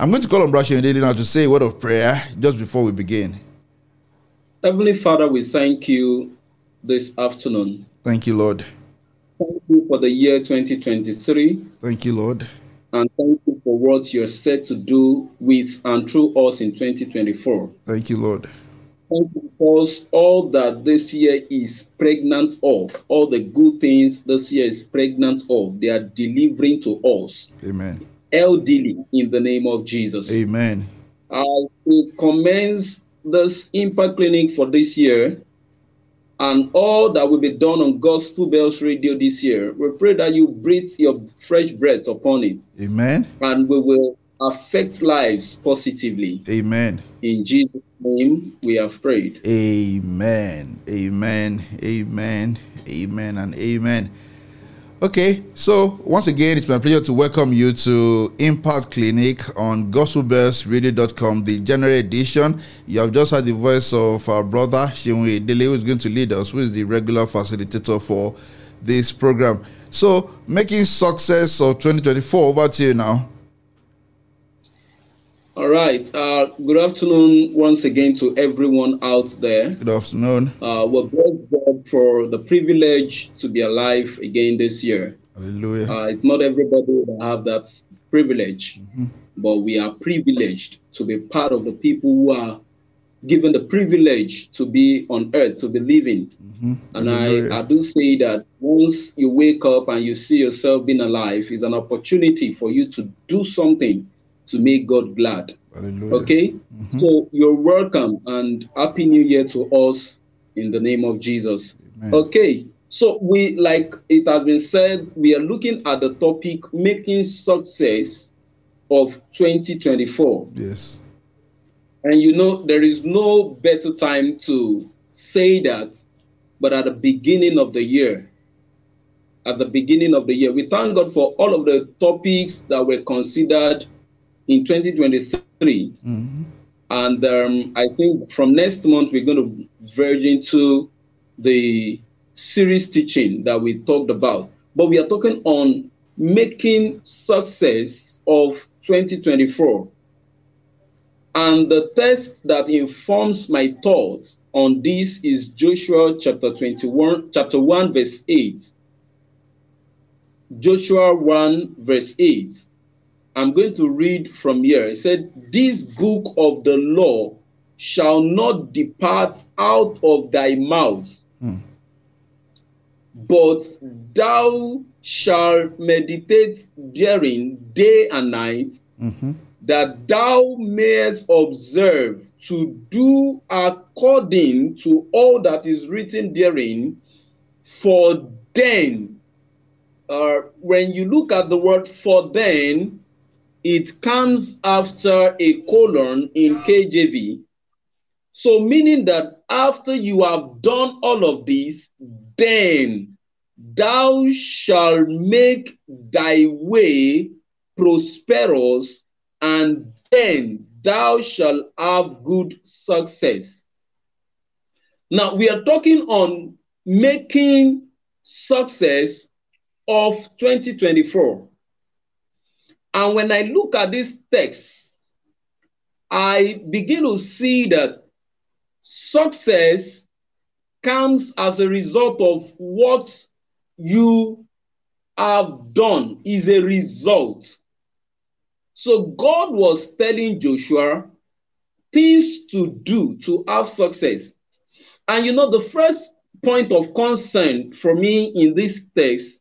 I'm going to call on Brasha Daily now to say a word of prayer just before we begin. Heavenly Father, we thank you this afternoon. Thank you, Lord. Thank you for the year 2023. Thank you, Lord. And thank you for what you're set to do with and through us in 2024. Thank you, Lord. Thank you because all that this year is pregnant of, all the good things this year is pregnant of, they are delivering to us. Amen. Elderly in the name of Jesus. Amen. As we commence this impact clinic for this year, and all that will be done on Gospel Bells Radio this year, we pray that you breathe your fresh breath upon it. Amen. And we will affect lives positively. Amen. In Jesus' name, we have prayed. Amen. Amen. Amen. Amen. And amen. Okay, so once again, it's my pleasure to welcome you to Impact Clinic on GospelBellsRadio.com, the January edition. You have just heard the voice of our brother Seun Oyedele, who is going to lead us, who is the regular facilitator for this program. So, making success of 2024, over to you now. All right. Uh, good afternoon once again to everyone out there. Good afternoon. Uh, we bless God for the privilege to be alive again this year. Hallelujah. Uh, it's not everybody that have that privilege, mm-hmm. but we are privileged to be part of the people who are given the privilege to be on earth, to be living. Mm-hmm. And I, I do say that once you wake up and you see yourself being alive, is an opportunity for you to do something to make God glad. Hallelujah. Okay? Mm-hmm. So you're welcome and happy new year to us in the name of Jesus. Amen. Okay. So we like it has been said, we are looking at the topic making success of 2024. Yes. And you know, there is no better time to say that, but at the beginning of the year. At the beginning of the year. We thank God for all of the topics that were considered in 2023. Mm-hmm. And um, I think from next month, we're going to verge into the series teaching that we talked about. But we are talking on making success of 2024. And the text that informs my thoughts on this is Joshua chapter 21, chapter 1, verse 8. Joshua 1, verse 8. I'm going to read from here. It said, This book of the law shall not depart out of thy mouth, hmm. but thou shalt meditate therein day and night, mm-hmm. that thou mayest observe to do according to all that is written therein. For then, uh, when you look at the word for then, it comes after a colon in KJV. So, meaning that after you have done all of this, then thou shalt make thy way prosperous, and then thou shalt have good success. Now, we are talking on making success of 2024. And when I look at this text, I begin to see that success comes as a result of what you have done, is a result. So God was telling Joshua things to do to have success. And you know, the first point of concern for me in this text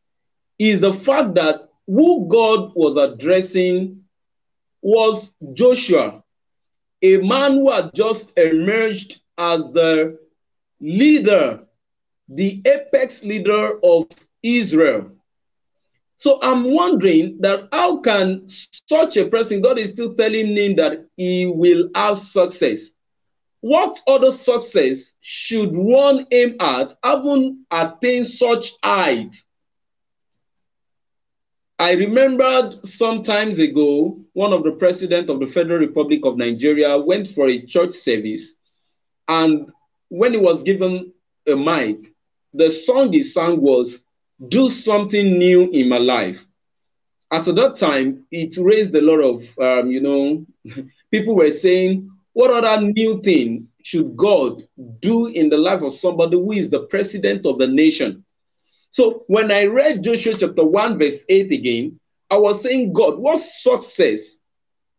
is the fact that who God was addressing was Joshua, a man who had just emerged as the leader, the apex leader of Israel. So I'm wondering that how can such a person, God is still telling him that he will have success. What other success should one aim at, having attained such height I remembered some times ago, one of the president of the Federal Republic of Nigeria went for a church service, and when he was given a mic, the song he sang was "Do something new in my life." as at that time, it raised a lot of, um, you know, people were saying, what other new thing should God do in the life of somebody who is the president of the nation? So when I read Joshua chapter 1, verse 8 again, I was saying, God, what success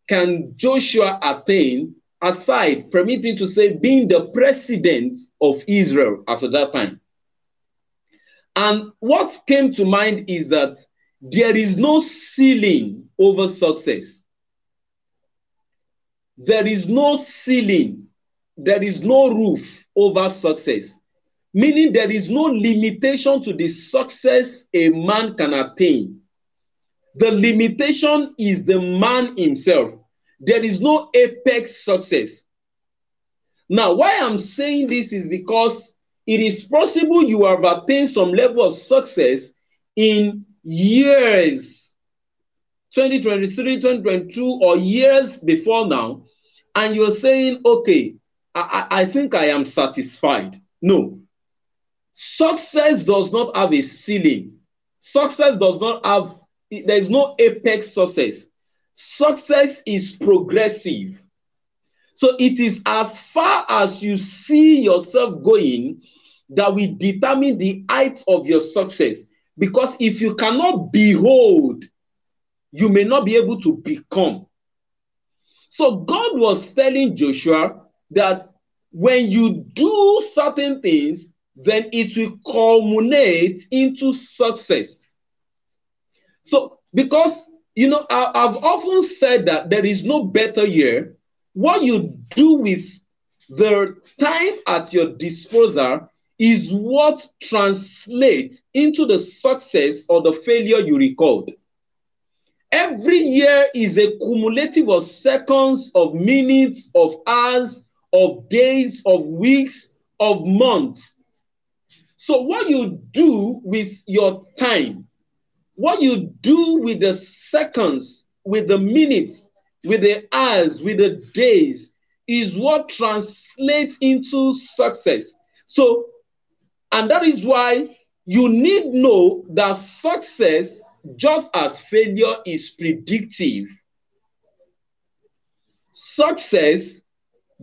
can Joshua attain aside, permit me to say, being the president of Israel as at that time? And what came to mind is that there is no ceiling over success. There is no ceiling, there is no roof over success, meaning there is no limitation to the success a man can attain. The limitation is the man himself. There is no apex success. Now, why I'm saying this is because it is possible you have attained some level of success in years 2023 2022 or years before now and you're saying okay I, I think i am satisfied no success does not have a ceiling. Success does not have there is no apex success. Success is progressive. So it is as far as you see yourself going that will determine the height of your success. Because if you cannot behold, you may not be able to become. So God was telling Joshua that when you do certain things, then it will culminate into success. So, because, you know, I, have often said that there is no better year. What you do with the time at your disposal is what translates into the success or the failure you record. Every year is a cumulative of seconds, of minutes, of hours, of days, of weeks, of months. So, what you do with your time, what you do with the seconds, with the minutes, with the hours, with the days, is what translates into success. So, and that is why you need know that success, just as failure, is predictive. Success,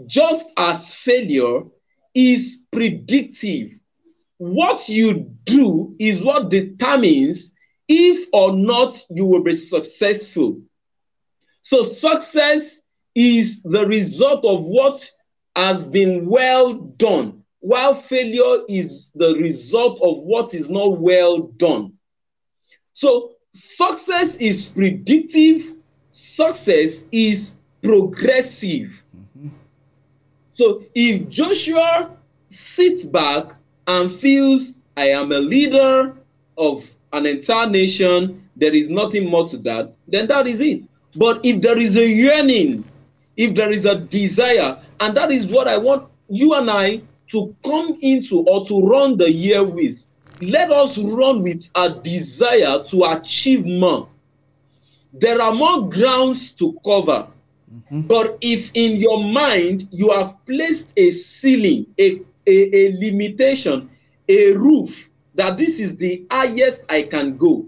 just as failure, is predictive. What you do is what determines if or not you will be successful. So, success is the result of what has been well done while failure is the result of what is not well done. So, success is predictive, success is progressive. Mm-hmm. So, if Joshua sits back and feels, I am a leader of an entire nation, there is nothing more to that, then that is it. But if there is a yearning, if there is a desire, and that is what I want you and I to come into or to run the year with, let us run with a desire to achieve more. There are more grounds to cover. Mm-hmm. But if in your mind you have placed a ceiling, a, a, a limitation, a roof, that this is the highest I can go,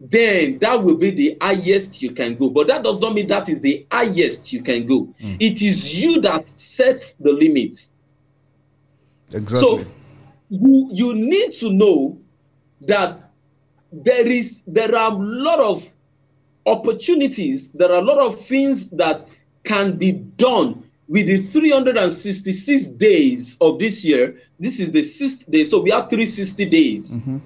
then that will be the highest you can go. But that does not mean that is the highest you can go. Mm. It is you that sets the limit. Exactly. So you you need to know that there is there are a lot of opportunities, there are a lot of things that can be done with the 366 days of this year. This is the sixth day, so we have 360 days mm-hmm.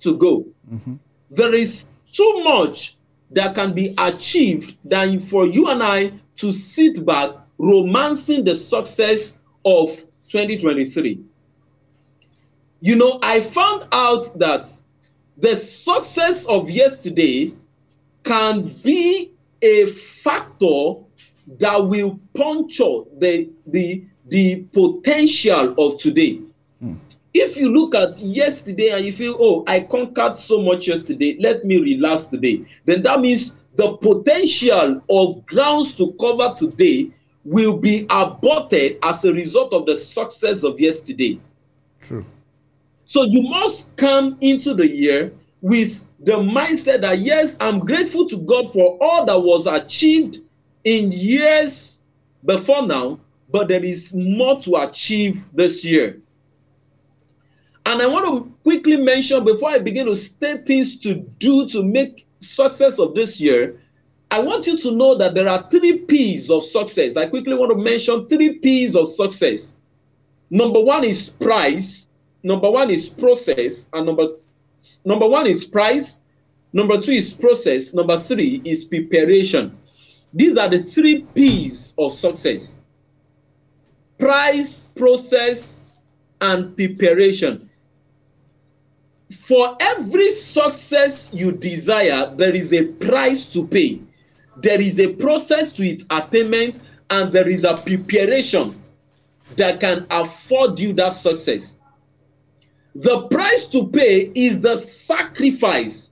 to go. Mm-hmm. There is too much that can be achieved than for you and I to sit back romancing the success of 2023. You know, I found out that the success of yesterday can be a factor that will puncture the, the, the potential of today. Hmm. If you look at yesterday and you feel, oh, I conquered so much yesterday, let me relax today, then that means the potential of grounds to cover today will be aborted as a result of the success of yesterday. True. So you must come into the year with the mindset that yes, I'm grateful to God for all that was achieved in years before now, but there is more to achieve this year. And I want to quickly mention before I begin to state things to do to make success of this year, I want you to know that there are three P's of success. I quickly want to mention three P's of success. Number one is price, number one is process, and number number one is price, number two is process, number three is preparation. These are the three P's of success. Price, process, and preparation. For every success you desire, there is a price to pay there is a process to its attainment and there is a preparation that can afford you that success. The price to pay is the sacrifice.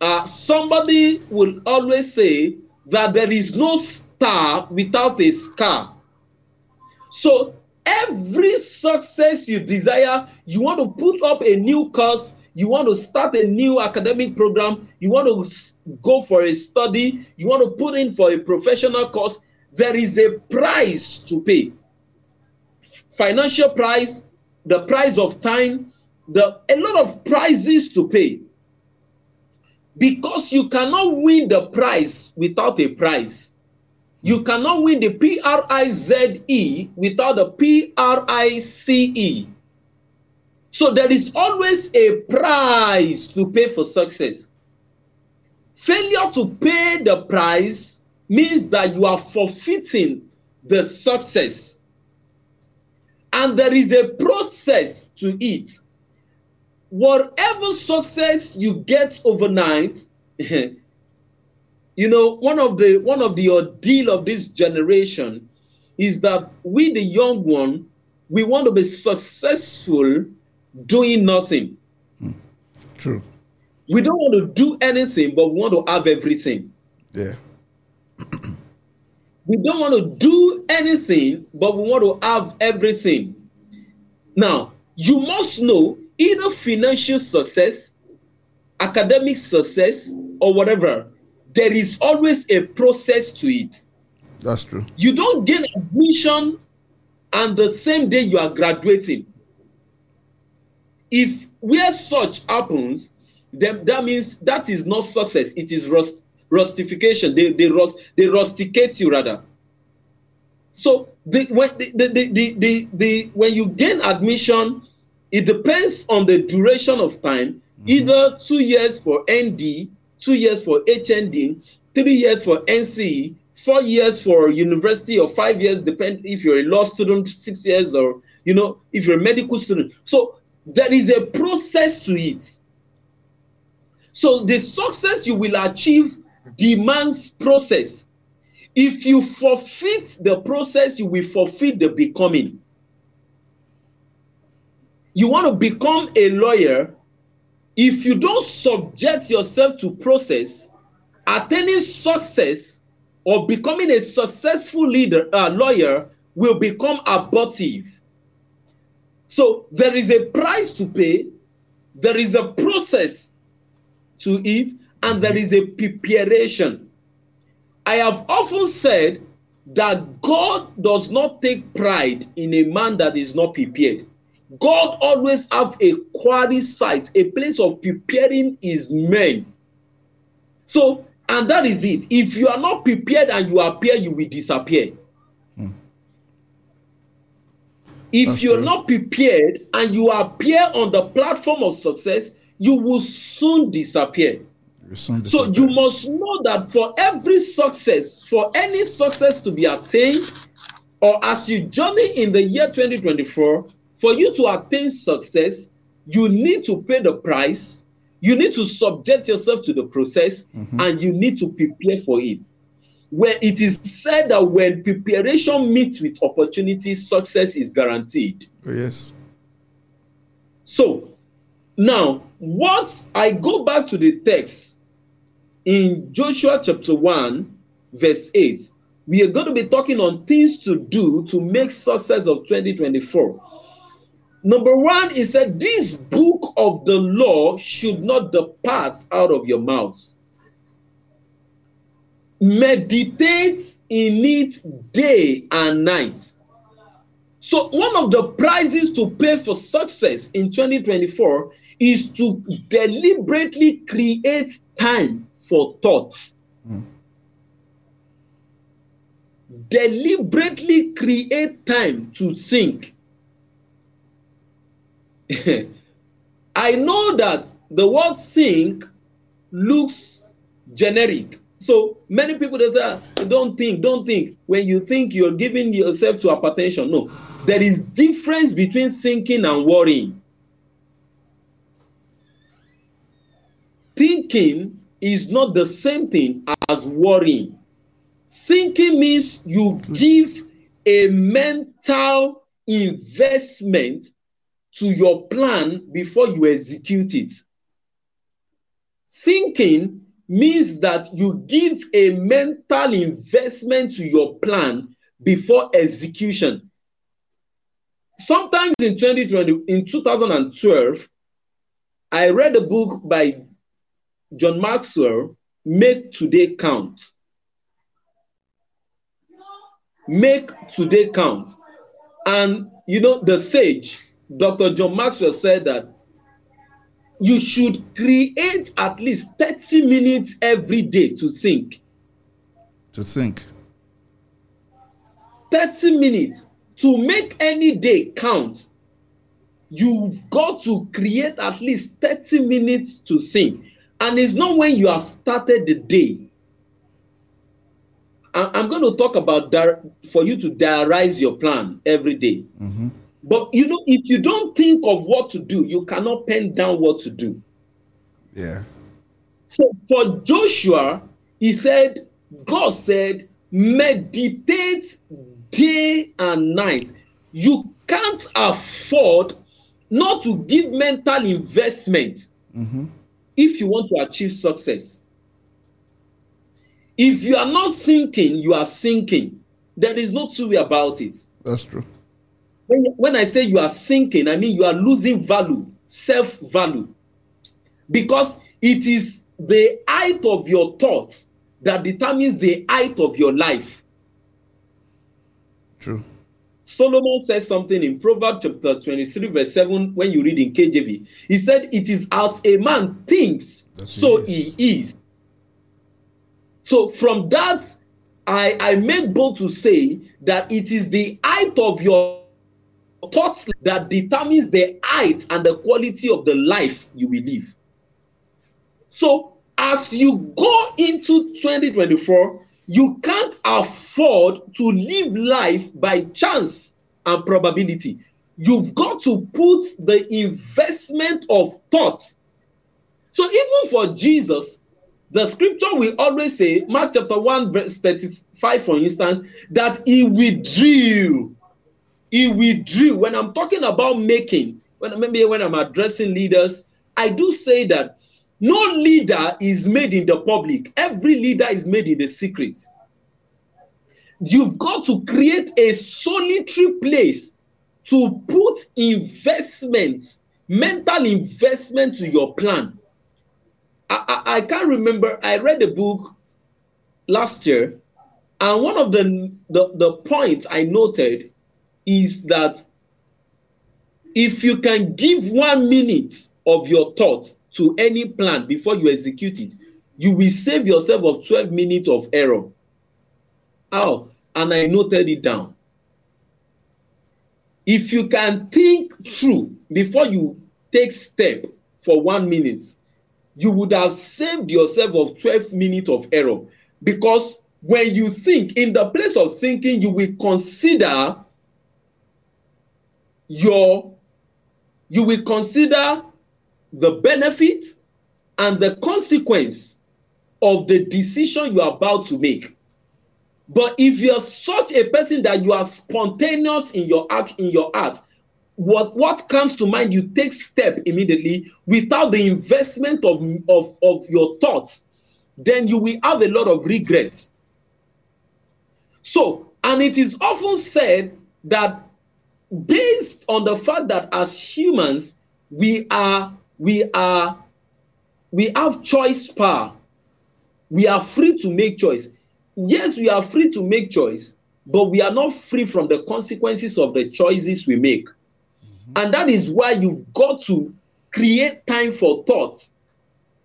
Uh, somebody will always say that there is no star without a scar. So every success you desire, you want to put up a new course, you want to start a new academic program, you want to go for a study, you want to put in for a professional course, there is a price to pay. Financial price, the price of time, the a lot of prices to pay. Because you cannot win the prize without a price. You cannot win the P R I Z E without the P R I C E. So there is always a price to pay for success. Failure to pay the price means that you are forfeiting the success. And there is a process to it. Whatever success you get overnight, you know, one of the one of the ordeal of this generation is that we, the young one, we want to be successful doing nothing. Hmm. True. We don't want to do anything, but we want to have everything. Yeah. we don't want to do anything, but we want to have everything. Now, you must know either financial success, academic success, or whatever, there is always a process to it. That's true. You don't gain admission and the same day you are graduating. If where such happens, then that means that is not success. It is rust, rustification. They they rust, they rusticate you rather. So the, when the, the, the, the, the, when you gain admission, it depends on the duration of time. Mm-hmm. Either two years for ND, two years for HND, three years for NCE, four years for university, or five years, depend if you're a law student, six years, or you know, if you're a medical student. So there is a process to it. So the success you will achieve demands process. If you forfeit the process, you will forfeit the becoming. You want to become a lawyer. If you don't subject yourself to process, attaining success or becoming a successful leader, uh, lawyer will become abortive. So there is a price to pay, there is a process to it, and there is a preparation. I have often said that God does not take pride in a man that is not prepared. God always have a quarry site, a place of preparing his men. So, and that is it. If you are not prepared and you appear, you will disappear. Hmm. If That's you're true. not prepared and you appear on the platform of success, you will soon disappear. Soon disappear. So you must know that for every success, for any success to be attained, or as you journey in the year 2024, for you to attain success, you need to pay the price, you need to subject yourself to the process, mm-hmm. and you need to prepare for it. Where it is said that when preparation meets with opportunity, success is guaranteed. Oh, yes. So now, what I go back to the text in Joshua chapter 1, verse 8, we are going to be talking on things to do to make success of 2024. Number one, he said, This book of the law should not depart out of your mouth. Meditate in it day and night. So, one of the prizes to pay for success in 2024 is to deliberately create time for thoughts. Mm. Deliberately create time to think. I know that the word think looks generic. So many people they say, ah, don't think, don't think. When you think you're giving yourself to hypertension. No, there is difference between thinking and worrying. Thinking is not the same thing as worrying. Thinking means you give a mental investment to your plan before you execute it. Thinking means that you give a mental investment to your plan before execution. Sometimes in 2020, in 2012, I read a book by John Maxwell, Make Today Count. Make Today Count. And you know, the sage, Dr. John Maxwell said that you should create at least 30 minutes every day to think. To think. 30 minutes. To make any day count, you've got to create at least 30 minutes to think. And it's not when you have started the day. I'm going to talk about that for you to diarize your plan every day. Mm-hmm. But you know, if you don't think of what to do, you cannot pen down what to do. Yeah. So for Joshua, he said, God said, meditate day and night. You can't afford not to give mental investment mm-hmm. if you want to achieve success. If you are not thinking, you are sinking. There is no two way about it. That's true. When, when I say you are sinking, I mean you are losing value, self value. Because it is the height of your thoughts that determines the height of your life. True. Solomon says something in Proverbs chapter 23, verse 7, when you read in KJV. He said, It is as a man thinks, so he is. he is. So from that, I, I made bold to say that it is the height of your thoughts that determines the height and the quality of the life you will live. So, as you go into 2024, you can't afford to live life by chance and probability. You've got to put the investment of thought. So, even for Jesus, the scripture will always say, Mark chapter 1, verse 35, for instance, that he withdrew he withdrew. When I'm talking about making, when maybe when I'm addressing leaders, I do say that no leader is made in the public. Every leader is made in the secret. You've got to create a solitary place to put investment, mental investment to your plan. I, I, I can't remember. I read a book last year, and one of the, the, the points I noted is that if you can give one minute of your thought to any plan before you execute it, you will save yourself of 12 minutes of error. How? And I noted it down. If you can think through before you take step for one minute, you would have saved yourself of 12 minutes of error. Because when you think, in the place of thinking, you will consider your you will consider the benefit and the consequence of the decision you are about to make. But if you're such a person that you are spontaneous in your act, in your art, what what comes to mind, you take step immediately without the investment of, of, of your thoughts, then you will have a lot of regrets. So, and it is often said that based on the fact that as humans, we are, we are, we have choice power. We are free to make choice. Yes, we are free to make choice, but we are not free from the consequences of the choices we make. Mm-hmm. And that is why you've got to create time for thought,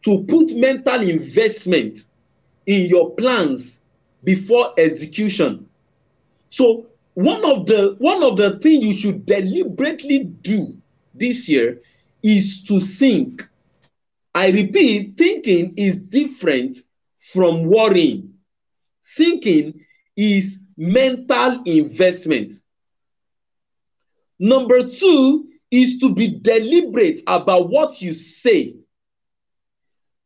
to put mental investment in your plans before execution. So one of the one of the things you should deliberately do this year is to think. I repeat, thinking is different from worrying. Thinking is mental investment. Number two is to be deliberate about what you say.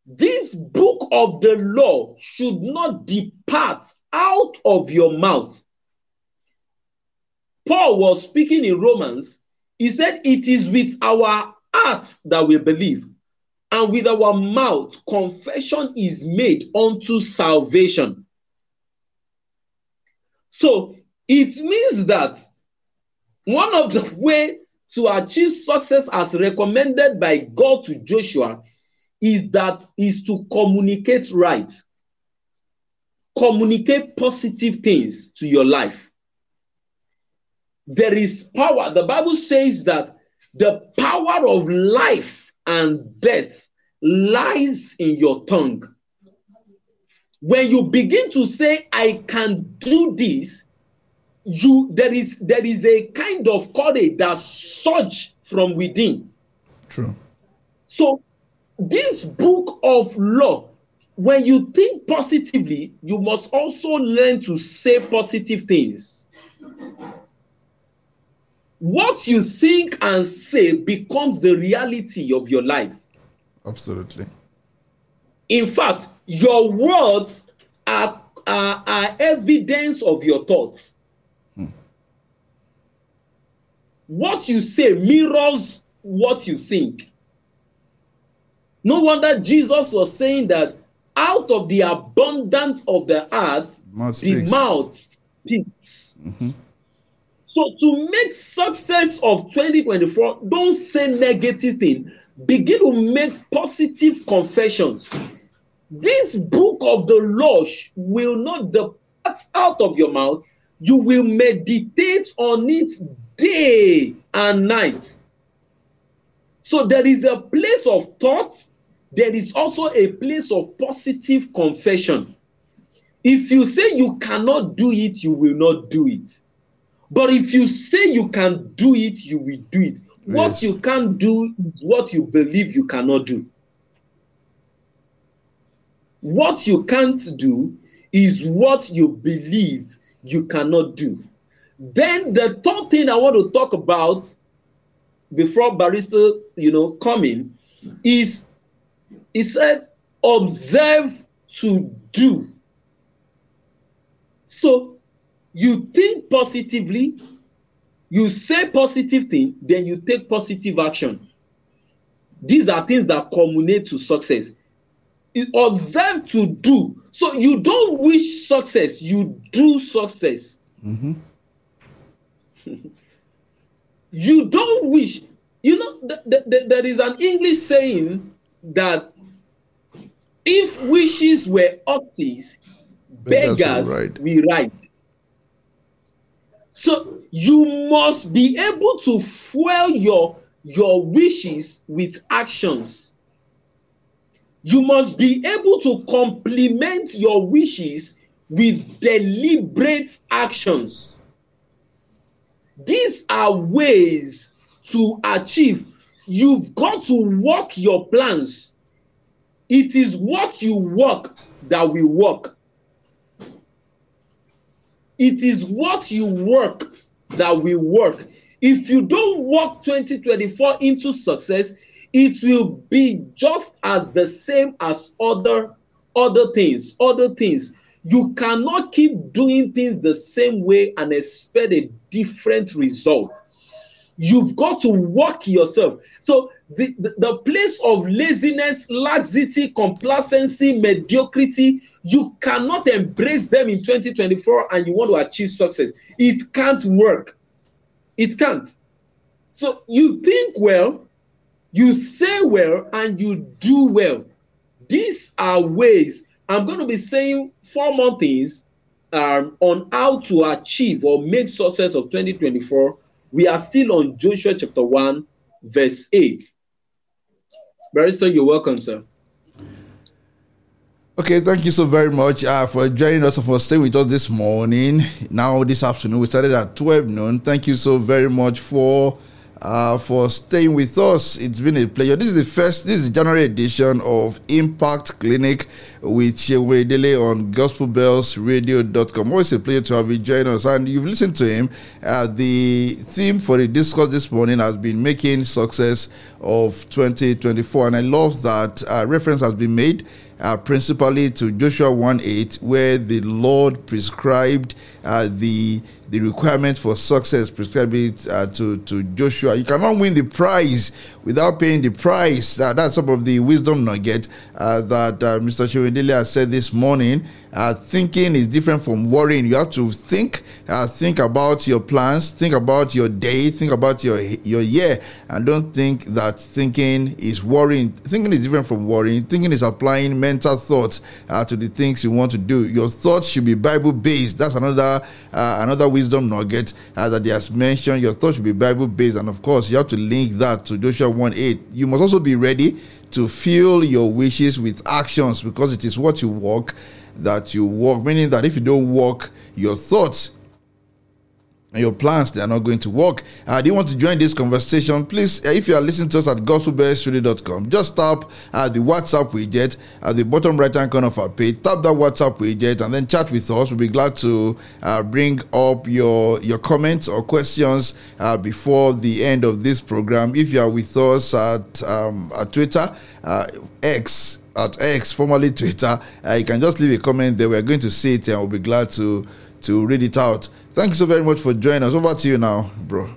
This book of the law should not depart out of your mouth. Paul was speaking in Romans. He said, It is with our heart that we believe, and with our mouth confession is made unto salvation. So it means that one of the way to achieve success as recommended by God to Joshua is that is to communicate right. Communicate positive things to your life. There is power. The Bible says that the power of life and death lies in your tongue. When you begin to say, I can do this, you there is there is a kind of courage that surge from within. True. So this book of law, when you think positively, you must also learn to say positive things. What you think and say becomes the reality of your life. Absolutely. In fact, your words are, are, are evidence of your thoughts. Hmm. What you say mirrors what you think. No wonder Jesus was saying that out of the abundance of the heart, mouth the mouth speaks. Mm-hmm. So to make success of 2024, don't say negative things. Begin to make positive confessions. This book of the law will not depart out of your mouth. You will meditate on it day and night. So there is a place of thought, there is also a place of positive confession. If you say you cannot do it, you will not do it. But if you say you can do it, you will do it. Yes. What you can't do is what you believe you cannot do. What you can't do is what you believe you cannot do. Then the third thing I want to talk about before barrister, you know, coming is he said, observe to do. So you think positively, you say positive thing, then you take positive action. These are things that culminate to success. observe to do. So you don't wish success, you do success. Mm-hmm. you don't wish. You know, th- th- th- there is an English saying that if wishes were octies, beggars, beggars right. we ride. So you must be able to fuel your your wishes with actions. You must be able to complement your wishes with deliberate actions. These are ways to achieve. You've got to work your plans. It is what you work that will work. It is what you work that will work. If you don't work 2024 into success, it will be just as the same as other other things, other things. You cannot keep doing things the same way and expect a different result. You've got to work yourself. So the, the, place of laziness, laxity, complacency, mediocrity, you cannot embrace them in 2024 and you want to achieve success. It can't work. It can't. So you think well, you say well, and you do well. These are ways. I'm going to be saying four more things um, on how to achieve or make success of 2024. We are still on Joshua chapter 1, verse 8. Barrister, you're welcome, sir. Okay, thank you so very much uh, for joining us and for staying with us this morning. Now, this afternoon, we started at 12 noon. Thank you so very much for uh, for staying with us. It's been a pleasure. This is the first, this is the January edition of Impact Clinic with Seun Oyedele on gospelbellsradio.com. Always a pleasure to have you join us. And you've listened to him. Uh, the theme for the discourse this morning has been making success of 2024. And I love that uh, reference has been made uh, principally to Joshua 1 8, where the Lord prescribed uh, the the requirement for success prescribed it uh, to, to Joshua. You cannot win the prize without paying the price. Uh, that's some of the wisdom nugget uh, that uh, Mr. Seun Oyedele has said this morning. Uh, thinking is different from worrying. You have to think, uh, think about your plans, think about your day, think about your your year, and don't think that thinking is worrying. Thinking is different from worrying. Thinking is applying mental thoughts to the things you want to do. Your thoughts should be Bible based. That's another another wisdom nugget that he has mentioned. Your thoughts should be Bible based, and of course, you have to link that to Joshua one eight. You must also be ready to fill your wishes with actions because it is what you walk that you walk, meaning that if you don't walk your thoughts, your plans they are not going to work. Uh, do you want to join this conversation? Please, uh, if you are listening to us at gospelbellsradio.com, just tap uh, the WhatsApp widget at the bottom right hand corner of our page. Tap that WhatsApp widget and then chat with us. We'll be glad to uh, bring up your your comments or questions uh, before the end of this program. If you are with us at um, at Twitter, uh, X at X, formerly Twitter, uh, you can just leave a comment there. We're going to see it and we'll be glad to to read it out. Thank you so very much for joining us. Over to you now, bro.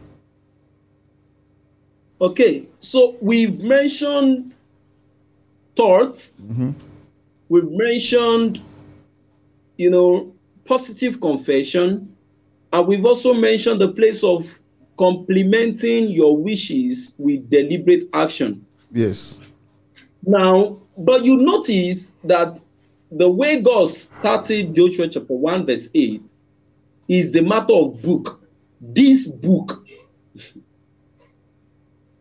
Okay, so we've mentioned thoughts. Mm-hmm. We've mentioned, you know, positive confession, and we've also mentioned the place of complementing your wishes with deliberate action. Yes. Now, but you notice that the way God started Joshua chapter 1, verse 8 is the matter of book. This book.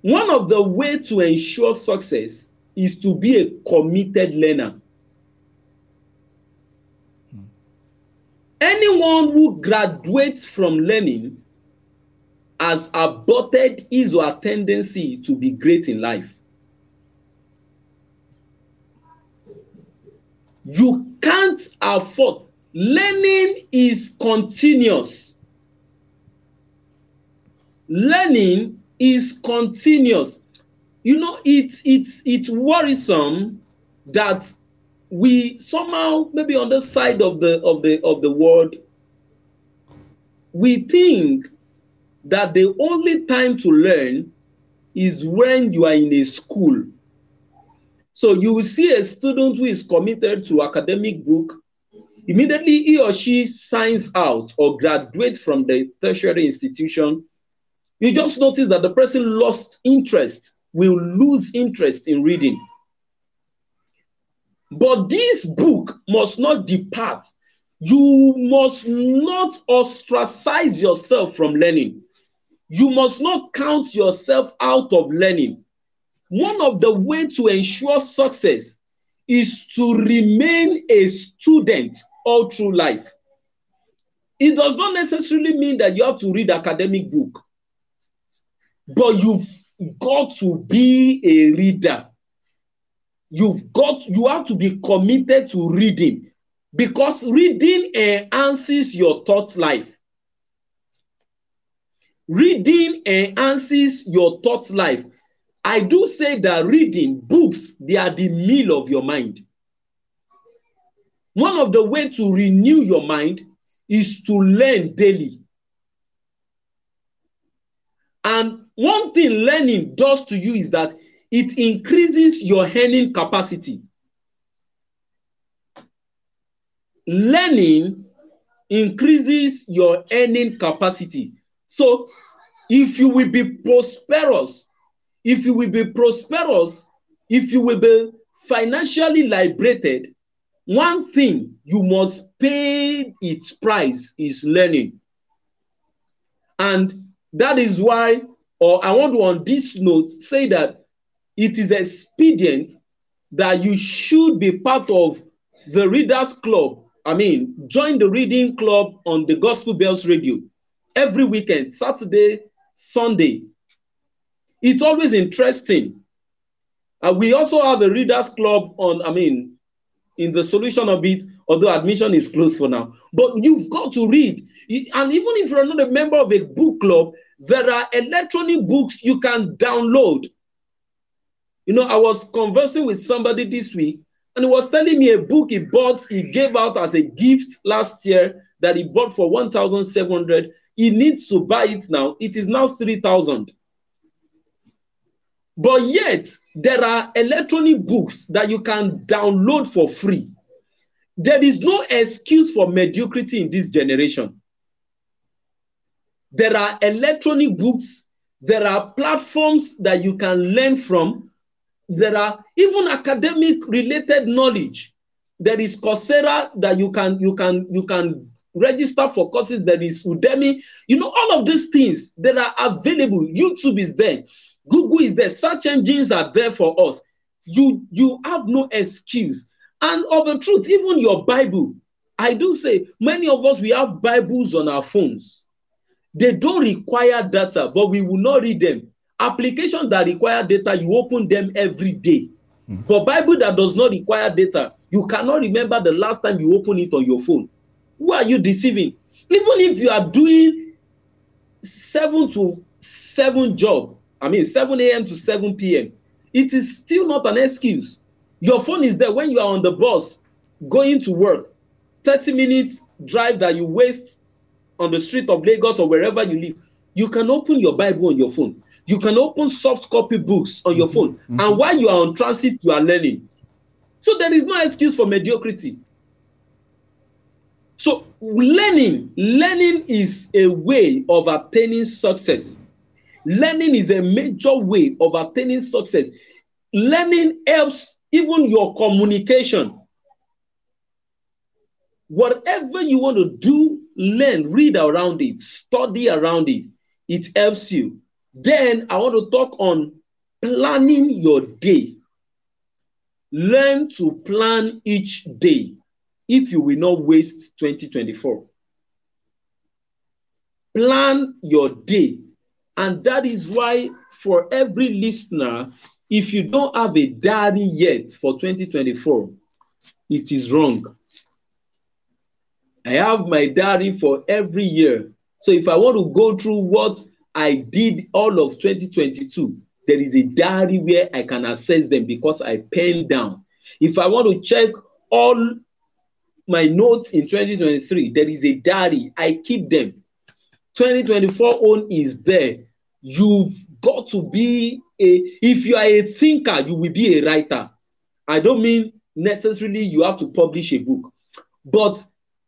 One of the way to ensure success is to be a committed learner. Anyone who graduates from learning has aborted his or her tendency to be great in life. You can't afford learning is continuous. Learning is continuous. You know, it's it's it's worrisome that we somehow maybe on the side of the of the of the world we think that the only time to learn is when you are in a school so you will see a student who is committed to academic book Immediately he or she signs out or graduates from the tertiary institution, you just notice that the person lost interest, will lose interest in reading. But this book must not depart. You must not ostracize yourself from learning. You must not count yourself out of learning. One of the ways to ensure success is to remain a student all through life. It does not necessarily mean that you have to read academic book, but you've got to be a reader. You've got you have to be committed to reading because reading enhances your thought life. Reading enhances your thought life. I do say that reading books, they are the meal of your mind. One of the way to renew your mind is to learn daily. And one thing learning does to you is that it increases your earning capacity. Learning increases your earning capacity. So if you will be prosperous, if you will be prosperous, if you will be financially liberated, one thing you must pay its price is learning. And that is why, or I want to on this note say that it is expedient that you should be part of the Readers Club. I mean, join the reading club on the Gospel Bells Radio every weekend, Saturday, Sunday. It's always interesting. Uh, we also have a Readers Club on, I mean, in the solution of it, although admission is closed for now. But you've got to read. And even if you're not a member of a book club, there are electronic books you can download. You know, I was conversing with somebody this week, and he was telling me a book he bought, he gave out as a gift last year that he bought for 1,700. He needs to buy it now. It is now 3,000. But yet, there are electronic books that you can download for free. There is no excuse for mediocrity in this generation. There are electronic books, there are platforms that you can learn from, there are even academic related knowledge. There is Coursera that you can you can you can register for courses. There is Udemy. You know all of these things that are available. YouTube is there. Google is there. Search engines are there for us. You you have no excuse. And of the truth, even your Bible, I do say many of us we have Bibles on our phones. They don't require data, but we will not read them. Applications that require data, you open them every day. Mm. For Bible that does not require data, you cannot remember the last time you open it on your phone. Who are you deceiving? Even if you are doing seven to seven job, I mean 7 a.m. to 7 p.m., it is still not an excuse. Your phone is there when you are on the bus going to work. 30 minutes drive that you waste on the street of Lagos or wherever you live, you can open your Bible on your phone. You can open soft copy books on your mm-hmm. phone. Mm-hmm. And while you are on transit, you are learning. So there is no excuse for mediocrity. So learning, learning is a way of attaining success. Learning is a major way of attaining success. Learning helps even your communication. Whatever you want to do, learn, read around it, study around it. It helps you. Then I want to talk on planning your day. Learn to plan each day if you will not waste 2024. Plan your day. And that is why, for every listener, if you don't have a diary yet for 2024, it is wrong. I have my diary for every year. So if I want to go through what I did all of 2022, there is a diary where I can access them because I pen down. If I want to check all my notes in 2023, there is a diary. I keep them. 2024 own is there. You've got to be a, if you are a thinker, you will be a writer. I don't mean necessarily you have to publish a book, but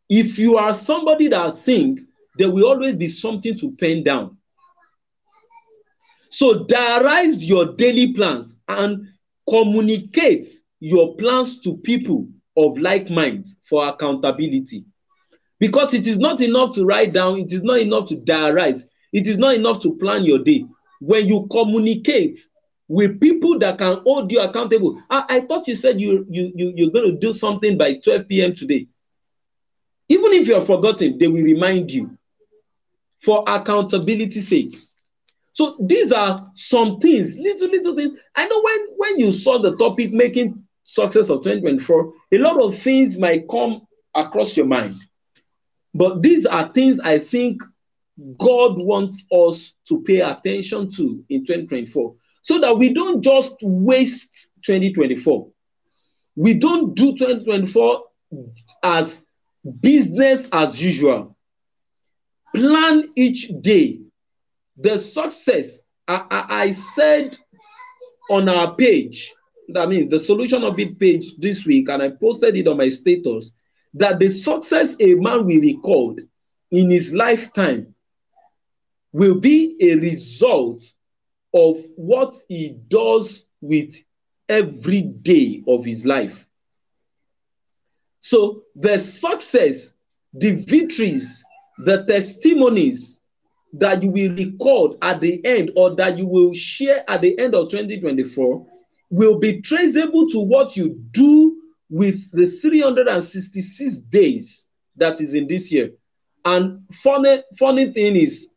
if you are somebody that think, there will always be something to pen down. So diarize your daily plans and communicate your plans to people of like minds for accountability. Because it is not enough to write down, it is not enough to diarize, it is not enough to plan your day. When you communicate with people that can hold you accountable, I, I thought you said you, you, you, you're going to do something by 12 p.m. today. Even if you have forgotten, they will remind you for accountability sake. So these are some things, little, little things. I know when, when you saw the topic making success of 2024, a lot of things might come across your mind. But these are things I think God wants us to pay attention to in 2024 so that we don't just waste 2024. We don't do 2024 as business as usual. Plan each day. The success, I, I, I said on our page, I mean, the solution of it page this week, and I posted it on my status, that the success a man will record in his lifetime will be a result of what he does with every day of his life. So the success, the victories, the testimonies that you will record at the end or that you will share at the end of 2024 will be traceable to what you do with the 366 days that is in this year. And funny, funny thing is,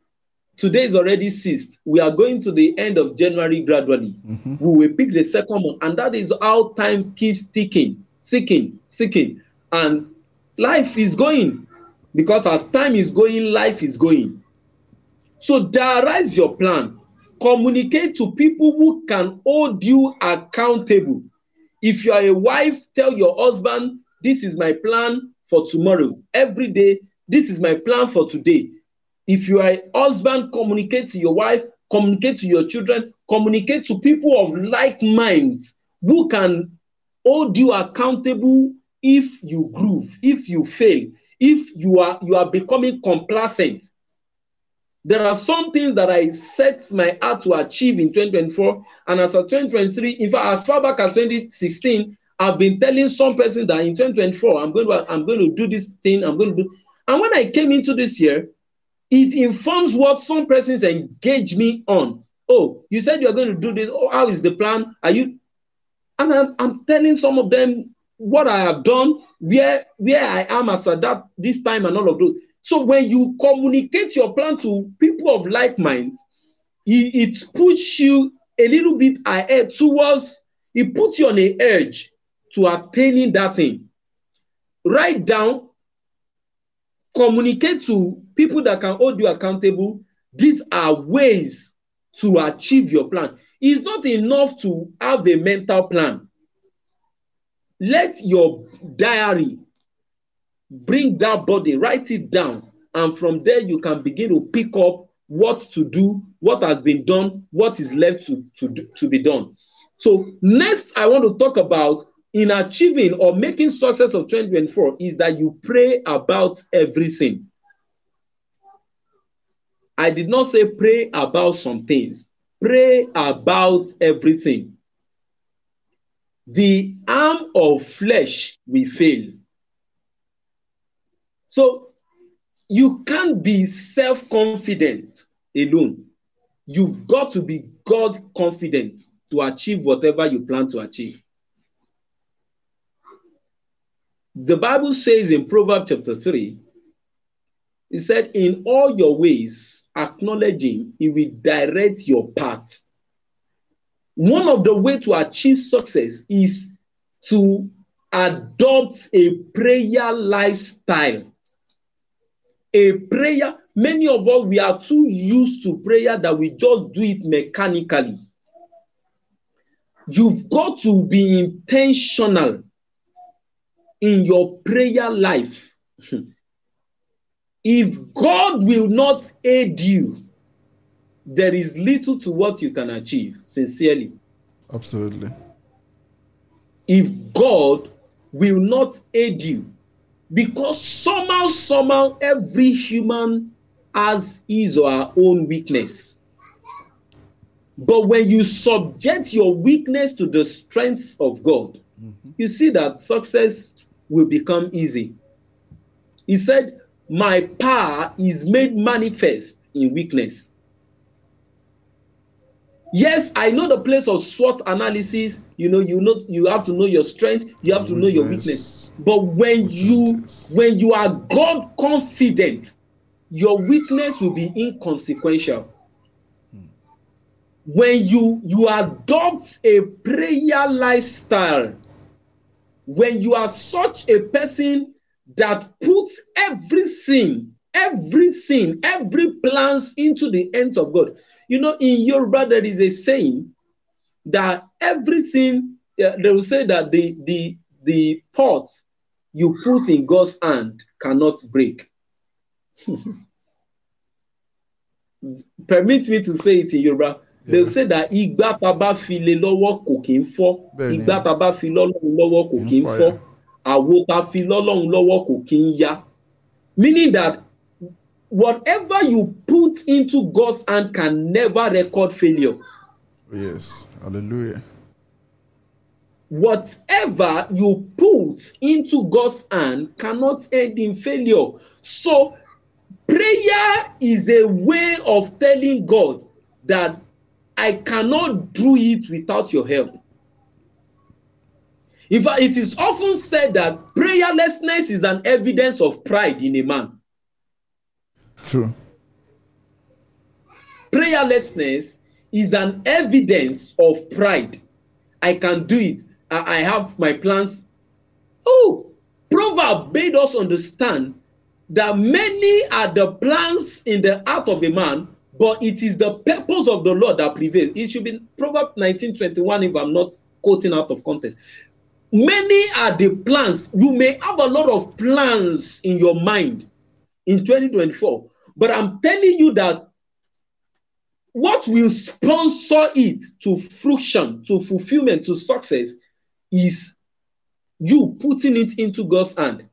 today is already sixth. We are going to the end of January gradually. Mhm. We will pick the second one, and that is how time keeps ticking, ticking, ticking, and life is going because as time is going, life is going. So diarize your plan. Communicate to people who can hold you accountable. If you are a wife, tell your husband, This is my plan for tomorrow. Every day, this is my plan for today. If you are a husband, communicate to your wife, communicate to your children, communicate to people of like minds who can hold you accountable if you groove, if you fail, if you are you are becoming complacent. There are some things that I set my heart to achieve in 2024, and as of 2023, in fact, as far back as 2016, I've been telling some person that in 2024, I'm going to I'm going to do this thing, I'm going to do. And when I came into this year, it informs what some persons engage me on. Oh, you said you're going to do this. Oh, how is the plan? Are you? And I'm, I'm telling some of them what I have done, where where I am as at that this time, and all of those. So when you communicate your plan to people of like mind, it, it puts you a little bit ahead towards. It puts you on a edge to attaining that thing. Write down, communicate to people that can hold you accountable. These are ways to achieve your plan. It's not enough to have a mental plan. Let your diary bring that body, write it down, and from there you can begin to pick up what to do, what has been done, what is left to, to, to be done. So, next, I want to talk about in achieving or making success of 2024 is that you pray about everything. I did not say pray about some things, pray about everything. The arm of flesh will fail. So you can't be self confident alone. You've got to be God confident to achieve whatever you plan to achieve. The Bible says in Proverbs chapter 3, it said, In all your ways, acknowledge him, he will direct your path. One of the way to achieve success is to adopt a prayer lifestyle. A prayer, many of us we are too used to prayer that we just do it mechanically. You've got to be intentional in your prayer life. If God will not aid you, there is little to what you can achieve, sincerely. Absolutely. If God will not aid you, because somehow, somehow, every human has his or her own weakness. But when you subject your weakness to the strength of God, mm-hmm. you see that success will become easy. He said, My power is made manifest in weakness. Yes, I know the place of SWOT analysis. You know, you know, you have to know your strength, you have to know your weakness. But when you when you are God confident, your weakness will be inconsequential. When you you adopt a prayer lifestyle, when you are such a person that puts everything, everything, every plans into the hands of God. You know, in Yoruba there is a saying that everything uh, they will say that the the the pot you put in God's hand cannot break. Permit me to say it in Yoruba. They'll Yeah. say that ìgbà tá a bá fi lé lọ́wọ́ kò kí ń fọ́. Ìgbà tá a bá fi lọ́lọ́run lọ́wọ́ kò í kí ń fọ́ fọ́. Àwo tá fi lọ́lọ́run lọ́wọ́ kò kí ń yá. Meaning that whatever you put into God's hand can never record failure. Yes. Hallelujah. Whatever you put into God's hand cannot end in failure. So, prayer is a way of telling God that I cannot do it without your help. In fact, it is often said that prayerlessness is an evidence of pride in a man. True. Prayerlessness is an evidence of pride. I can do it. I, have my plans. Oh, Proverb made us understand that many are the plans in the heart of a man, but it is the purpose of the Lord that prevails. It should be Proverbs 19:21, if I'm not quoting out of context. Many are the plans. You may have a lot of plans in your mind in 2024, but I'm telling you that what will sponsor it to fruition, to fulfillment, to success is you putting it into God's hand.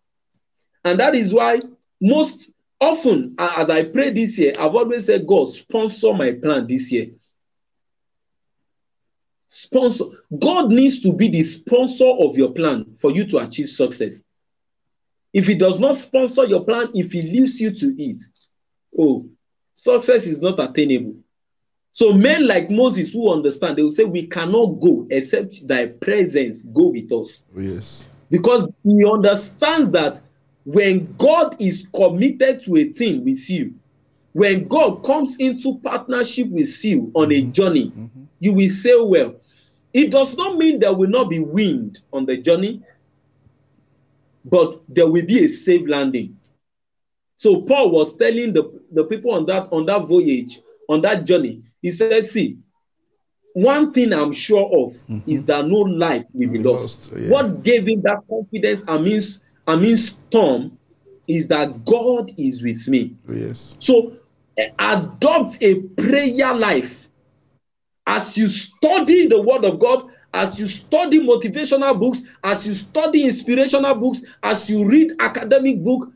And that is why most often, as I pray this year, I've always said, God, sponsor my plan this year. Sponsor. God needs to be the sponsor of your plan for you to achieve success. If He does not sponsor your plan, if He leaves you to it, oh, success is not attainable. So men like Moses who understand, they will say, We cannot go except thy presence go with us. Oh, yes. Because he understands that when God is committed to a thing with you, when God comes into partnership with you on a mm-hmm. journey, mm-hmm. you will say, oh, well. It does not mean there will not be wind on the journey, but there will be a safe landing. So Paul was telling the, the people on that on that voyage, on that journey, he said, See, one thing I'm sure of is that no life will be Be lost. lost, yeah. What gave him that confidence amidst amidst storm is that God is with me. Yes. So eh, adopt a prayer life. As you study the word of God, as you study motivational books, as you study inspirational books, as you read academic book,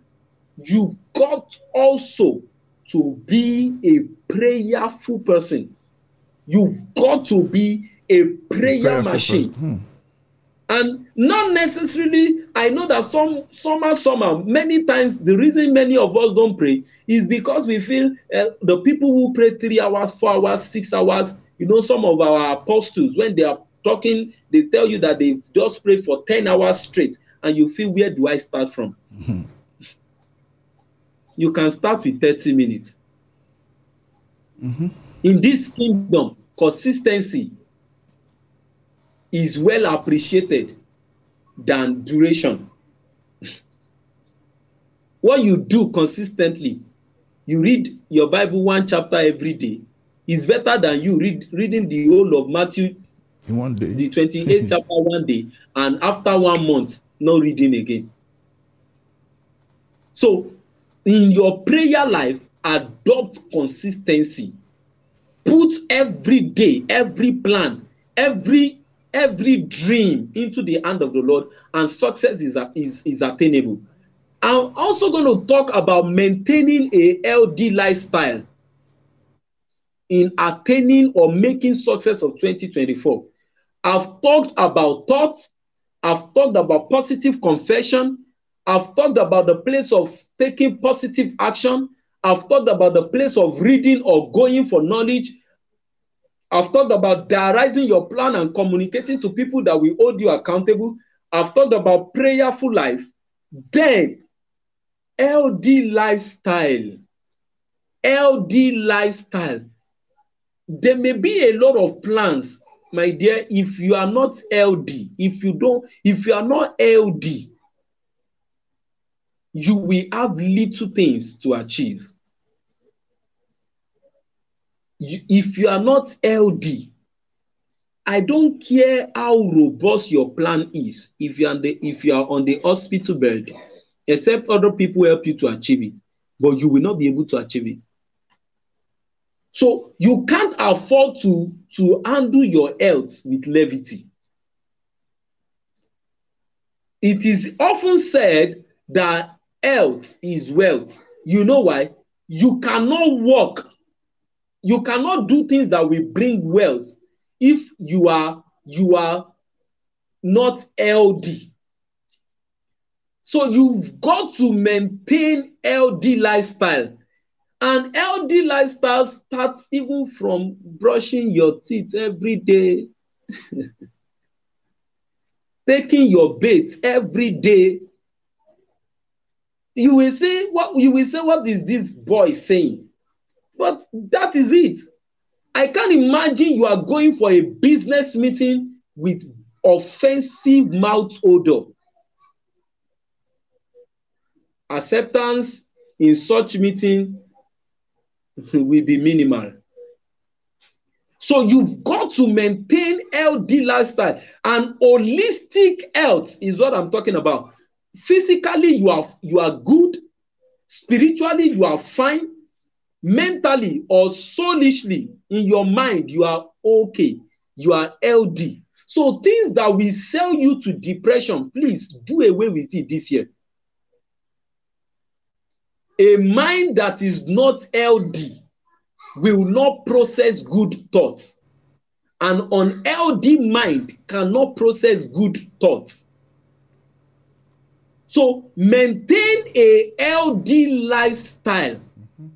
you've got also to be a prayerful person. You've got to be a prayer Prayerful machine. Hmm. and not necessarily i know that some somehow somehow many times the reason many of us don't pray is because we feel uh, the people who pray three hours four hours six hours you know some of our apostles when they are talking they tell you that they just prayed for 10 hours straight and you feel where do i start from you can start with 30 minutes Mm-hmm. in this kingdom consistency is well appreciated than duration. what you do consistently, you read your Bible one chapter every day, is better than you read reading the whole of Matthew, In one day. the 28th chapter one day, and after one month, not reading again. So, in your prayer life, adopt consistency. Put every day, every plan, every every dream into the hand of the Lord, and success is, is, is attainable. I'm also going to talk about maintaining a LD lifestyle in attaining or making success of 2024. I've talked about thoughts, I've talked about positive confession, I've talked about the place of taking positive action, I've talked about the place of reading or going for knowledge. I've talked about diarizing your plan and communicating to people that will hold you accountable. I've talked about prayerful life. Then, LD lifestyle. LD lifestyle. There may be a lot of plans, my dear. If you are not LD, if you don't, if you are not LD, you will have little things to achieve. If you are not LD, I don't care how robust your plan is. If you are on the if you are on the hospital bed, except other people help you to achieve it, but you will not be able to achieve it. So you can't afford to to handle your health with levity. It is often said that health is wealth. You know why? you cannot work, you cannot do things that will bring wealth if you are you are not LD. So you've got to maintain LD lifestyle. And LD lifestyle starts even from brushing your teeth every day, taking your bath every day. You will say what you will say, what is this boy saying? But that is it. I can't imagine you are going for a business meeting with offensive mouth odor. Acceptance in such meeting will be minimal. So you've got to maintain LD lifestyle and holistic health is what I'm talking about. Physically, you are you are good. Spiritually, you are fine. Mentally or soulishly, in your mind, you are okay. You are LD. So things that will sell you to depression, please do away with it this year. A mind that is not LD will not process good thoughts. An unLD mind cannot process good thoughts. So maintain a LD lifestyle.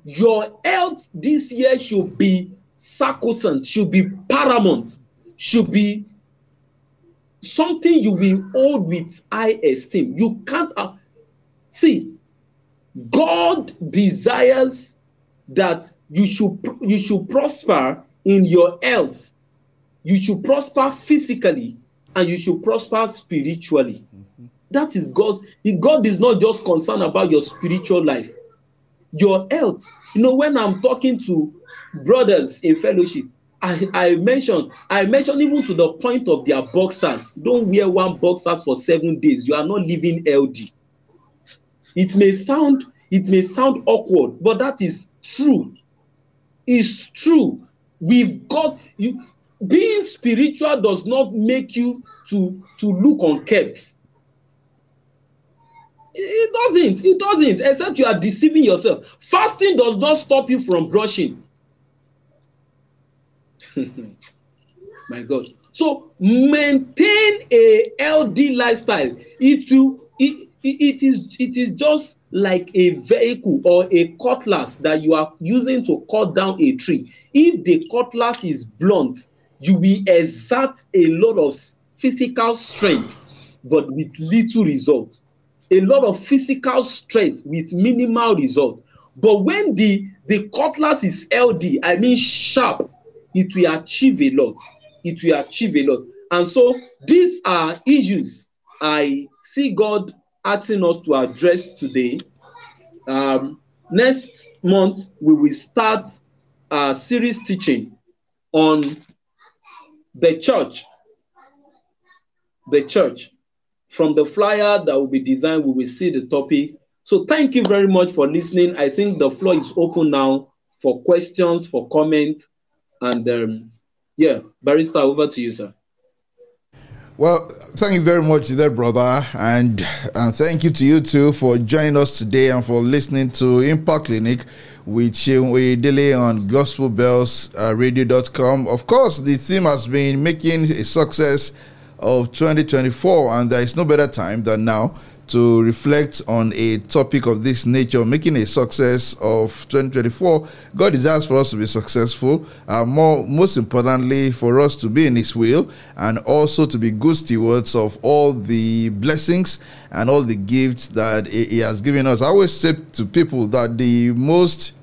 Your health this year should be sacrosanct, should be paramount, should be something you will hold with high esteem. You can't uh, see. God desires that you should you should prosper in your health. You should prosper physically and you should prosper spiritually. Mm-hmm. That is God's. God is not just concerned about your spiritual life, your health. You know, when I'm talking to brothers in fellowship, I, I mentioned, I mentioned even to the point of their boxers. Don't wear one boxers for seven days. You are not living LD. It may sound, it may sound awkward, but that is true. It's true. We've got you. Being spiritual does not make you to to look unkept. It doesn't. It doesn't. Except you are deceiving yourself. Fasting does not stop you from brushing. My God. So maintain a healthy lifestyle. It will it, it is it is just like a vehicle or a cutlass that you are using to cut down a tree. If the cutlass is blunt, you will exert a lot of physical strength, but with little results. A lot of physical strength with minimal result. But when the the cutlass is LD, I mean sharp, it will achieve a lot. It will achieve a lot. And so these are issues I see God asking us to address today. Um, next month, we will start a series teaching on the church. The church. From the flyer that will be designed, we will see the topic. So thank you very much for listening. I think the floor is open now for questions, for comments, and um, yeah, Barrister, over to you, sir. Well, thank you very much there, brother. And, and thank you to you too for joining us today and for listening to Impact Clinic with Oyedele on gospelbellsradio.com. Of course, the theme has been making a success of 2024, and there is no better time than now to reflect on a topic of this nature, making a success of 2024. God desires for us to be successful, uh, more, most importantly, for us to be in His will and also to be good stewards of all the blessings and all the gifts that He has given us. I always say to people that the most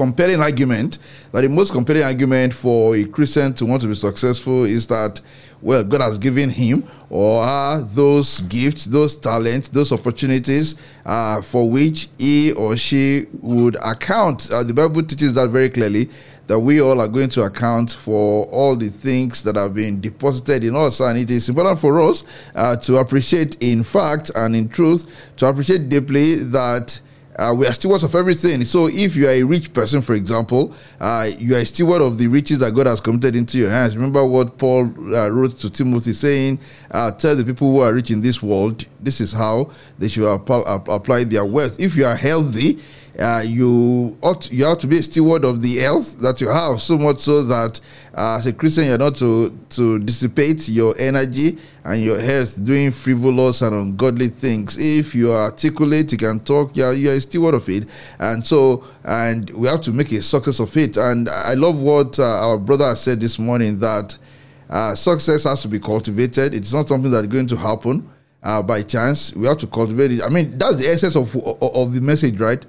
compelling argument, that the most compelling argument for a Christian to want to be successful is that well, God has given him or are those gifts, those talents, those opportunities uh, for which he or she would account. Uh, the Bible teaches that very clearly that we all are going to account for all the things that have been deposited in us. And it is important for us uh, to appreciate, in fact and in truth, to appreciate deeply that uh, we are stewards of everything. So if you are a rich person, for example, uh, you are a steward of the riches that God has committed into your hands. Remember what Paul uh, wrote to Timothy saying, uh, Tell the people who are rich in this world, this is how they should apply their wealth. If you are healthy, uh, you ought you have to be a steward of the health that you have, so much so that uh, as a Christian you're not to to dissipate your energy and your health doing frivolous and ungodly things. If you are articulate, you can talk, you're, you're a steward of it. And so, and we have to make a success of it. And I love what uh, our brother said this morning that uh, success has to be cultivated. It's not something that's going to happen uh, by chance. We have to cultivate it. I mean, that's the essence of, of, of the message, right?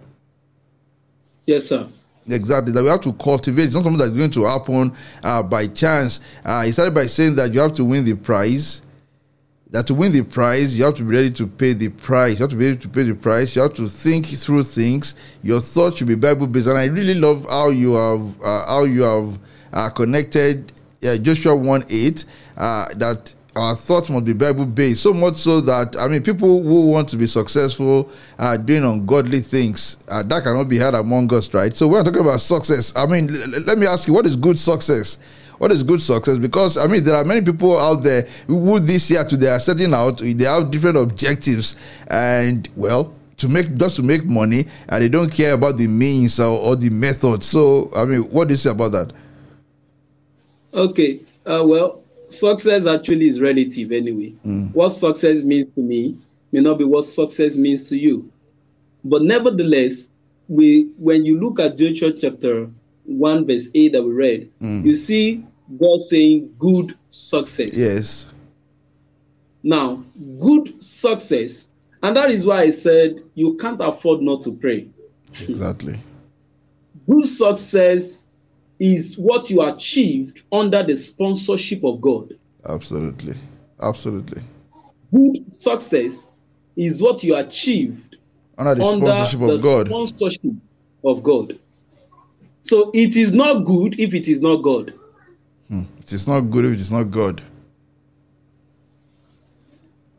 Yes, sir. Exactly, that we have to cultivate. It's not something that's going to happen uh, by chance. Uh, he started by saying that you have to win the prize that to win the prize, you have to be ready to pay the price. You have to be able to pay the price. You have to think through things. Your thoughts should be Bible based. And I really love how you have uh, how you have uh, connected uh, Joshua one eight uh, that our thoughts must be Bible based. So much so that I mean, people who want to be successful are doing ungodly things uh, that cannot be had among us, right? So we're talking about success. I mean, l- let me ask you, what is good success? what is good success? Because I mean, there are many people out there who this year to they are setting out, they have different objectives, and well, to make just to make money, and they don't care about the means or, or the method. So, I mean, what do you say about that? Okay, uh, well, success actually is relative anyway. Mm. What success means to me may not be what success means to you. But nevertheless, we when you look at Joshua chapter 1 verse 8 that we read, mm. you see God saying good success. Yes. Now, good success, and that is why I said you can't afford not to pray. Exactly. good success is what you achieved under the sponsorship of God. Absolutely. Absolutely. Good success is what you achieved under the sponsorship of God. Sponsorship of God. So it is not good if it is not God. Hmm. It is not good if it is not God.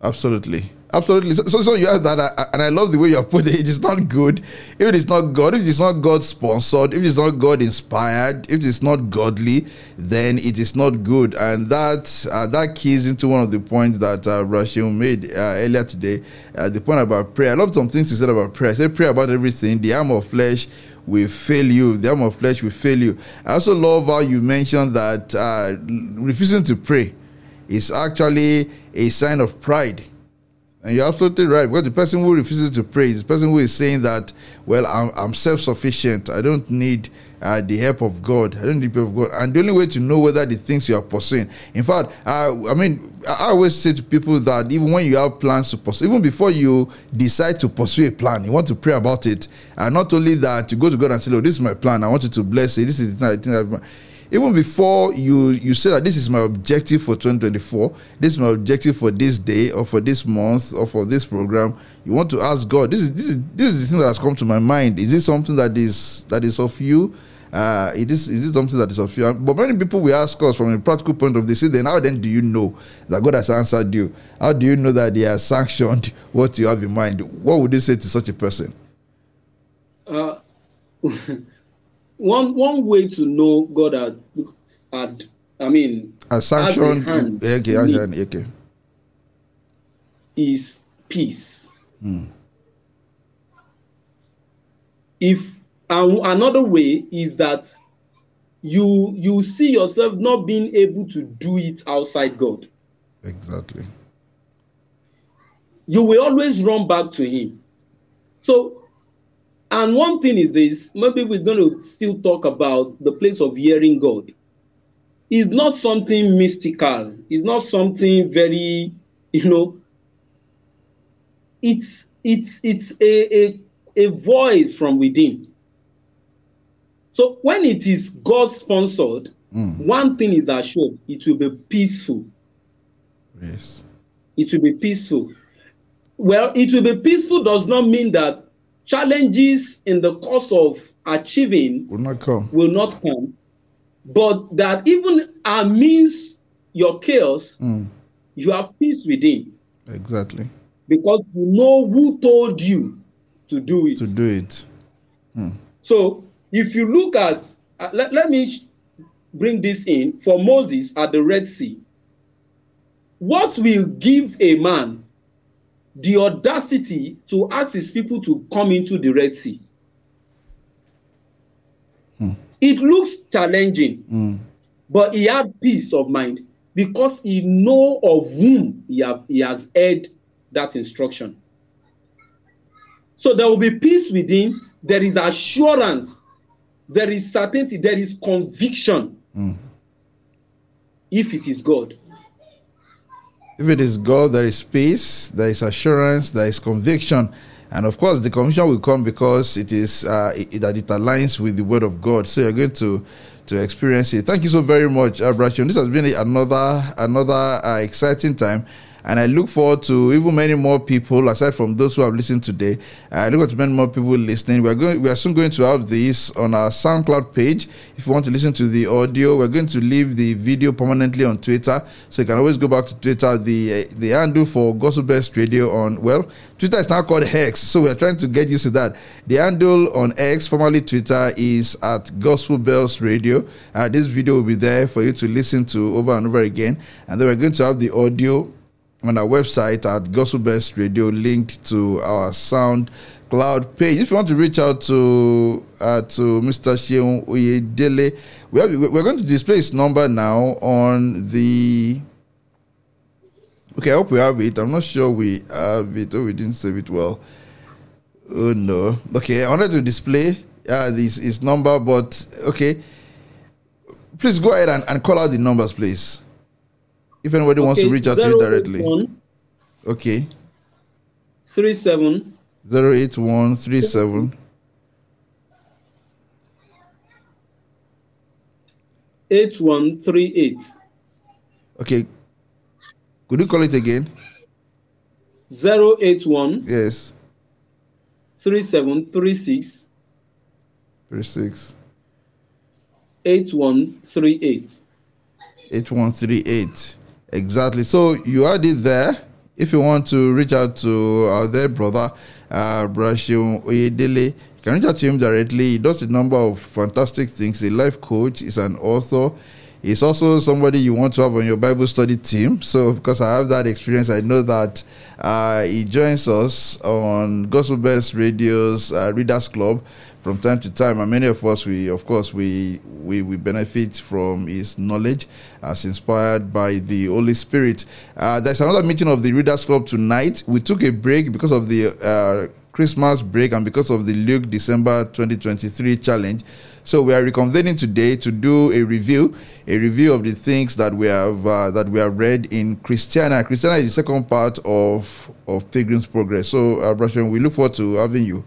Absolutely. Absolutely. So, so, so you have that, uh, and I love the way you have put it. It is not good if it is not God, if it is not God sponsored, if it is not God inspired, if it is not godly, then it is not good. And that uh, that keys into one of the points that uh, made uh, earlier today. Uh, the point about prayer. I love some things you said about prayer. I pray about everything. The arm of flesh will fail you. The arm of flesh will fail you. I also love how you mentioned that uh, refusing to pray is actually a sign of pride. And you're absolutely right because the person who refuses to pray is the person who is saying that, well, I'm, I'm self sufficient. I don't need uh, the help of God. I don't need the help of God. And the only way to know whether the things you are pursuing, in fact, uh, I mean, I always say to people that even when you have plans to pursue, even before you decide to pursue a plan, you want to pray about it. And not only that, you go to God and say, "Oh, this is my plan. I want you to bless it. This is the thing." Even before you you say that this is my objective for 2024 this is my objective for this day or for this month or for this program you want to ask god this is this is this is the thing that has come to my mind is this something that is that is of you uh, it is, is it something that is of you? But many people will ask us from a practical point of view, say, then how then do you know that God has answered you? How do you know that He has sanctioned what you have in mind? What would you say to such a person? Uh, one one way to know God had, had I mean, has sanctioned, okay, okay. is peace. Hmm. If and another way is that you you see yourself not being able to do it outside God. Exactly. You will always run back to Him. So, and one thing is this maybe we're going to still talk about the place of hearing God. It's not something mystical, it's not something very, you know, it's it's it's a, a, a voice from within so when it is God sponsored, mm. one thing is assured it will be peaceful. Yes. It will be peaceful. Well, it will be peaceful does not mean that challenges in the course of achieving will not come. Will not come. But that even amidst your chaos, mm. you have peace within. Exactly. Because you know who told you to do it. To do it. Mm. So if you look at, uh, let, let me bring this in for Moses at the Red Sea. What will give a man the audacity to ask his people to come into the Red Sea? It looks challenging, Mm. but he had peace of mind because he know of whom he, have, he has heard that instruction. So there will be peace within. There is assurance. There is certainty. There is conviction. Mm. If it is God. If it is God, there is peace, there is assurance, there is conviction. And of course, the conviction will come because it is uh, it, that it aligns with the word of God. So you're going to to experience it. Thank you so very much, Abraham. This has been another another uh, exciting time. And I look forward to even many more people, aside from those who have listened today. I look forward to many more people listening. We are going, we are soon going to have this on our SoundCloud page. If you want to listen to the audio, we're going to leave the video permanently on Twitter, so you can always go back to Twitter. The uh, the handle for Gospel Bells Radio on well, Twitter is now called Hex, so we are trying to get used to that. The handle on X, formerly Twitter, is at Gospel Bells Radio. Uh, this video will be there for you to listen to over and over again, and then we're going to have the audio on our website at Gospel Bells Radio linked to our Sound Cloud page. If you want to reach out to uh, to Mr. Seun Oyedele, we have, we're going to display his number now on the. Okay, I hope we have it. I'm not sure we have it. Oh, we didn't save it well. Oh no. Okay, I wanted to display uh, this his number, but okay. Please go ahead and, and call out the numbers, please. If anybody wants to reach out to you directly. 081 Okay. 37 08137 8138 Okay. Could you call it again? 081 Yes. 3736 36 8138. 8138. Exactly. So you had it there. If you want to reach out to our dear brother, uh, Brashio Oyedele, you can reach out to him directly. He does a number of fantastic things. He's a life coach, he's an author. He's also somebody you want to have on your Bible study team. So, because I have that experience, I know that uh, he joins us on Gospel Bells Radio's uh, Readers Club from time to time, and many of us, we of course, we we, we benefit from his knowledge as inspired by the Holy Spirit. Uh, there's another meeting of the Readers Club tonight. We took a break because of the uh, Christmas break and because of the Luke December 2023 challenge. So we are reconvening today to do a review, a review of the things that we have uh, that we have read in Christiana. Christiana is the second part of of Pilgrim's Progress. So, uh, we look forward to having you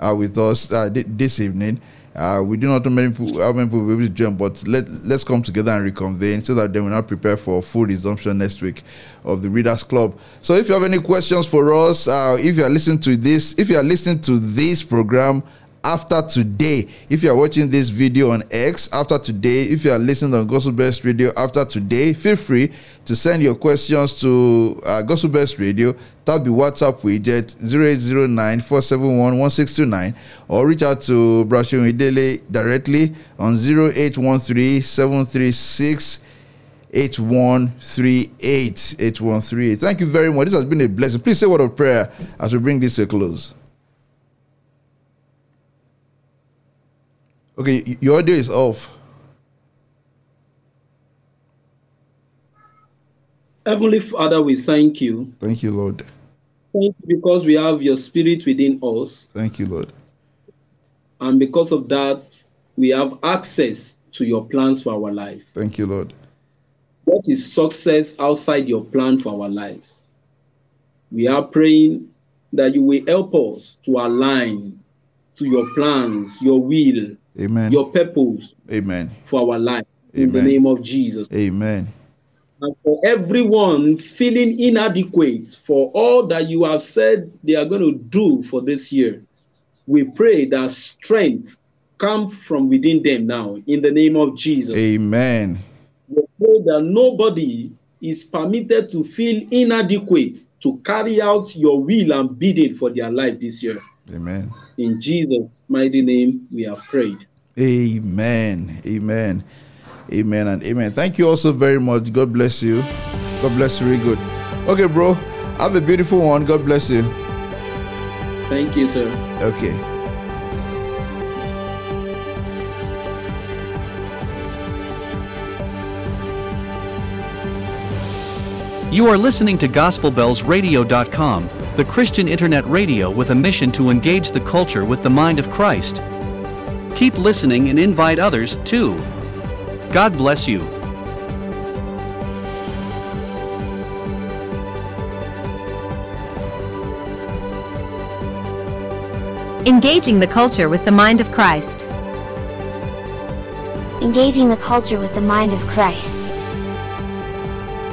uh, with us uh, th- this evening. Uh, we do not know many people, how many people will be able to join, but let let's come together and reconvene so that then we're not prepare for full resumption next week of the Readers Club. So, if you have any questions for us, uh, if you are listening to this, if you are listening to this program after today. If you are watching this video on X after today, if you are listening on Gospel Bells Radio after today, feel free to send your questions to uh, Gospel Bells Radio. Tap the WhatsApp widget 0809 471 1629 or reach out to Brashon Idele directly on 0813 736 8138 8138. Thank you very much. This has been a blessing. Please say a word of prayer as we bring this to a close. Okay, your audio is off. Heavenly Father, we thank you. Thank you, Lord. Thank you because we have your spirit within us. Thank you, Lord. And because of that, we have access to your plans for our life. Thank you, Lord. What is success outside your plan for our lives? We are praying that you will help us to align to your plans, your will, Amen. your purpose Amen. for our life. In the name of Jesus. Amen. And for everyone feeling inadequate for all that you have said they are going to do for this year, we pray that strength come from within them now. In the name of Jesus. Amen. we pray that nobody is permitted to feel inadequate to carry out your will and bidding for their life this year. Amen. In Jesus' mighty name, we have prayed. Amen. Amen. Amen and amen. Thank you also very much. God bless you. God bless you. Really good. Okay, bro. Have a beautiful one. God bless you. Thank you, sir. Okay. You are listening to GospelBellsRadio.com, the Christian internet radio with a mission to engage the culture with the mind of Christ. Keep listening and invite others, too. God bless you. Engaging the culture with the mind of Christ. Engaging the culture with the mind of Christ.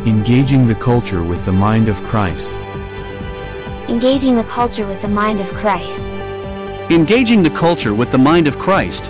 Engaging the culture with the mind of Christ. Engaging the culture with the mind of Christ. Engaging the culture with the mind of Christ.